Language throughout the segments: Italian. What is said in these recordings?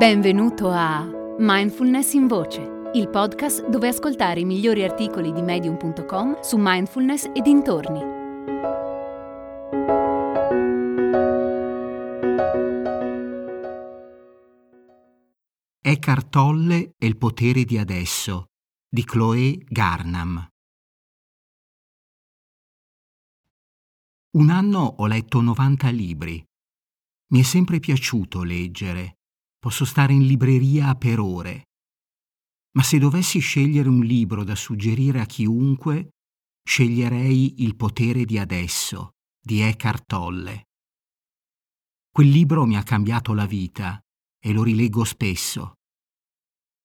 Benvenuto a Mindfulness in Voce, il podcast dove ascoltare i migliori articoli di medium.com su mindfulness e dintorni. Eckhart Tolle e il potere di adesso di Chloe Garnham. Un anno ho letto 90 libri. Mi è sempre piaciuto leggere Posso stare in libreria per ore. Ma se dovessi scegliere un libro da suggerire a chiunque, sceglierei Il potere di adesso, di Eckhart Tolle. Quel libro mi ha cambiato la vita e lo rileggo spesso.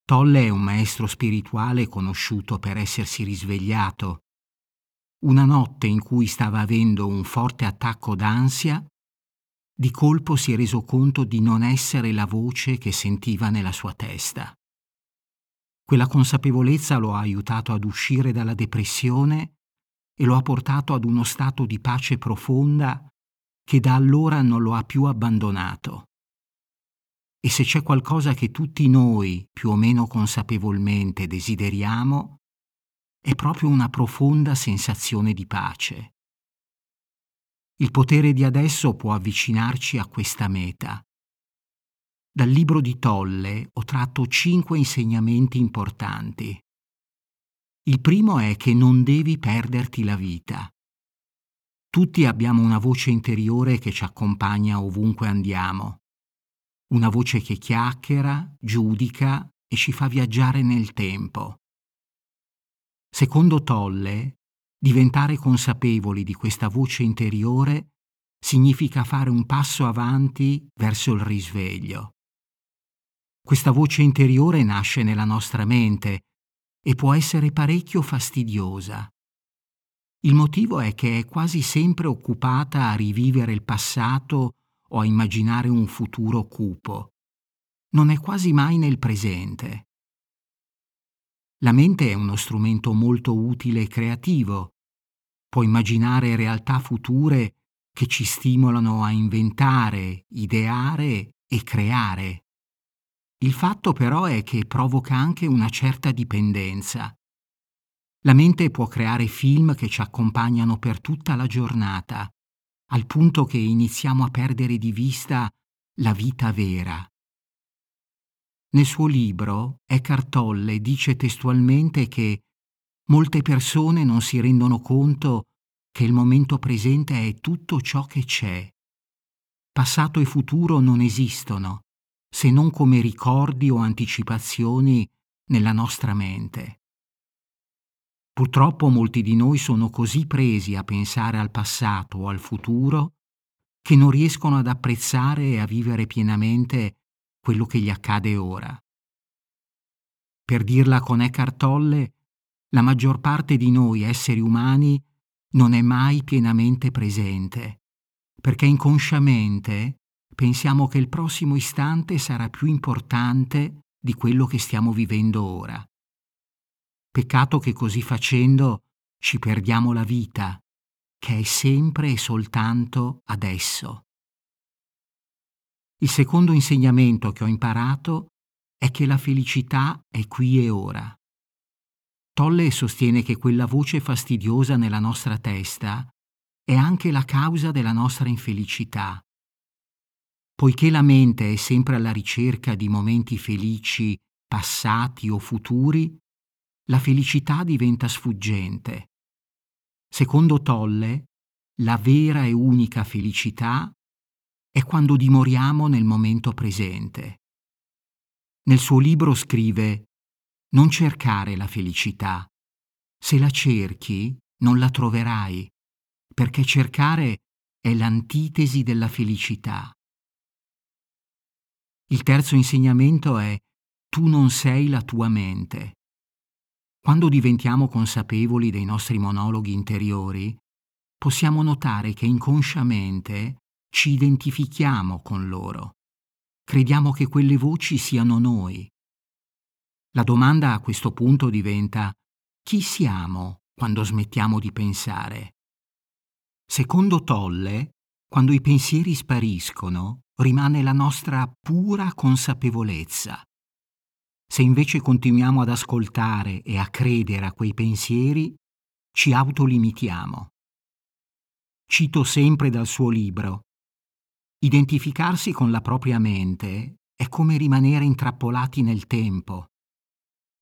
Tolle è un maestro spirituale conosciuto per essersi risvegliato. Una notte in cui stava avendo un forte attacco d'ansia, di colpo si è reso conto di non essere la voce che sentiva nella sua testa. Quella consapevolezza lo ha aiutato ad uscire dalla depressione e lo ha portato ad uno stato di pace profonda che da allora non lo ha più abbandonato. E se c'è qualcosa che tutti noi, più o meno consapevolmente, desideriamo, è proprio una profonda sensazione di pace. Il potere di adesso può avvicinarci a questa meta. Dal libro di Tolle ho tratto cinque insegnamenti importanti. Il primo è che non devi perderti la vita. Tutti abbiamo una voce interiore che ci accompagna ovunque andiamo. Una voce che chiacchiera, giudica e ci fa viaggiare nel tempo. Secondo Tolle, Diventare consapevoli di questa voce interiore significa fare un passo avanti verso il risveglio. Questa voce interiore nasce nella nostra mente e può essere parecchio fastidiosa. Il motivo è che è quasi sempre occupata a rivivere il passato o a immaginare un futuro cupo. Non è quasi mai nel presente. La mente è uno strumento molto utile e creativo, può immaginare realtà future che ci stimolano a inventare, ideare e creare. Il fatto però è che provoca anche una certa dipendenza. La mente può creare film che ci accompagnano per tutta la giornata, al punto che iniziamo a perdere di vista la vita vera. Nel suo libro, Eckhart Tolle dice testualmente che Molte persone non si rendono conto che il momento presente è tutto ciò che c'è. Passato e futuro non esistono, se non come ricordi o anticipazioni nella nostra mente. Purtroppo molti di noi sono così presi a pensare al passato o al futuro che non riescono ad apprezzare e a vivere pienamente quello che gli accade ora. Per dirla con Eckhart Tolle, la maggior parte di noi esseri umani non è mai pienamente presente, perché inconsciamente pensiamo che il prossimo istante sarà più importante di quello che stiamo vivendo ora. Peccato che così facendo ci perdiamo la vita, che è sempre e soltanto adesso. Il secondo insegnamento che ho imparato è che la felicità è qui e ora. Tolle sostiene che quella voce fastidiosa nella nostra testa è anche la causa della nostra infelicità. Poiché la mente è sempre alla ricerca di momenti felici, passati o futuri, la felicità diventa sfuggente. Secondo Tolle, la vera e unica felicità è quando dimoriamo nel momento presente. Nel suo libro scrive non cercare la felicità. Se la cerchi, non la troverai, perché cercare è l'antitesi della felicità. Il terzo insegnamento è tu non sei la tua mente. Quando diventiamo consapevoli dei nostri monologhi interiori, possiamo notare che inconsciamente ci identifichiamo con loro. Crediamo che quelle voci siano noi la domanda a questo punto diventa chi siamo quando smettiamo di pensare? Secondo Tolle, quando i pensieri spariscono, rimane la nostra pura consapevolezza. Se invece continuiamo ad ascoltare e a credere a quei pensieri, ci autolimitiamo. Cito sempre dal suo libro. Identificarsi con la propria mente è come rimanere intrappolati nel tempo.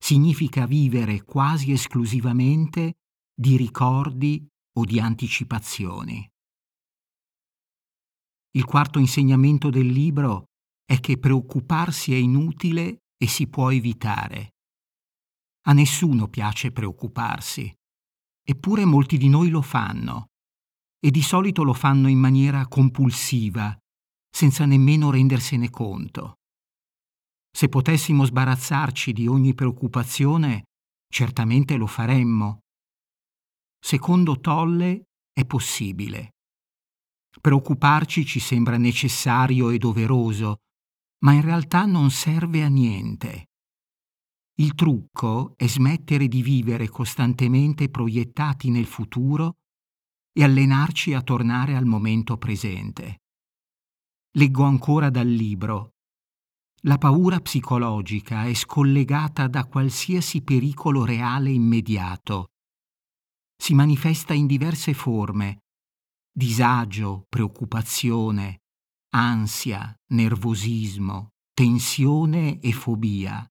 Significa vivere quasi esclusivamente di ricordi o di anticipazioni. Il quarto insegnamento del libro è che preoccuparsi è inutile e si può evitare. A nessuno piace preoccuparsi, eppure molti di noi lo fanno, e di solito lo fanno in maniera compulsiva, senza nemmeno rendersene conto. Se potessimo sbarazzarci di ogni preoccupazione, certamente lo faremmo. Secondo Tolle è possibile. Preoccuparci ci sembra necessario e doveroso, ma in realtà non serve a niente. Il trucco è smettere di vivere costantemente proiettati nel futuro e allenarci a tornare al momento presente. Leggo ancora dal libro. La paura psicologica è scollegata da qualsiasi pericolo reale immediato. Si manifesta in diverse forme. Disagio, preoccupazione, ansia, nervosismo, tensione e fobia.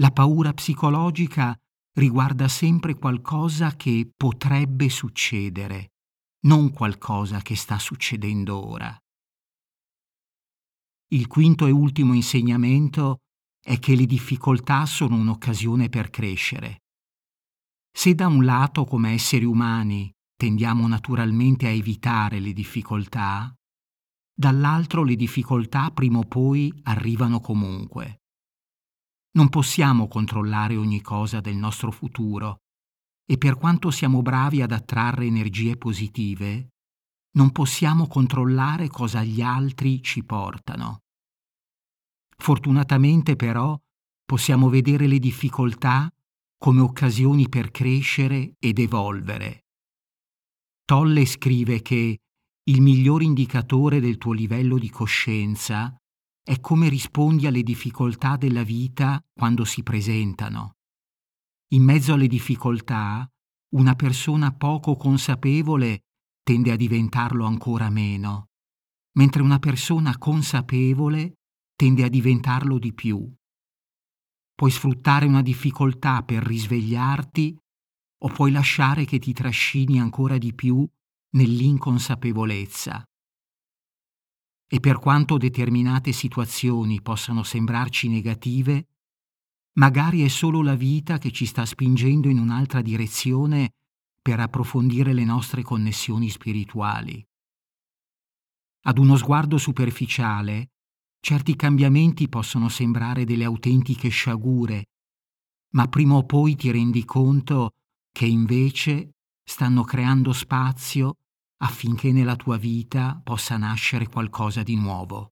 La paura psicologica riguarda sempre qualcosa che potrebbe succedere, non qualcosa che sta succedendo ora. Il quinto e ultimo insegnamento è che le difficoltà sono un'occasione per crescere. Se da un lato come esseri umani tendiamo naturalmente a evitare le difficoltà, dall'altro le difficoltà prima o poi arrivano comunque. Non possiamo controllare ogni cosa del nostro futuro e per quanto siamo bravi ad attrarre energie positive, non possiamo controllare cosa gli altri ci portano. Fortunatamente però possiamo vedere le difficoltà come occasioni per crescere ed evolvere. Tolle scrive che il miglior indicatore del tuo livello di coscienza è come rispondi alle difficoltà della vita quando si presentano. In mezzo alle difficoltà, una persona poco consapevole tende a diventarlo ancora meno, mentre una persona consapevole tende a diventarlo di più. Puoi sfruttare una difficoltà per risvegliarti o puoi lasciare che ti trascini ancora di più nell'inconsapevolezza. E per quanto determinate situazioni possano sembrarci negative, magari è solo la vita che ci sta spingendo in un'altra direzione per approfondire le nostre connessioni spirituali. Ad uno sguardo superficiale, certi cambiamenti possono sembrare delle autentiche sciagure, ma prima o poi ti rendi conto che invece stanno creando spazio affinché nella tua vita possa nascere qualcosa di nuovo.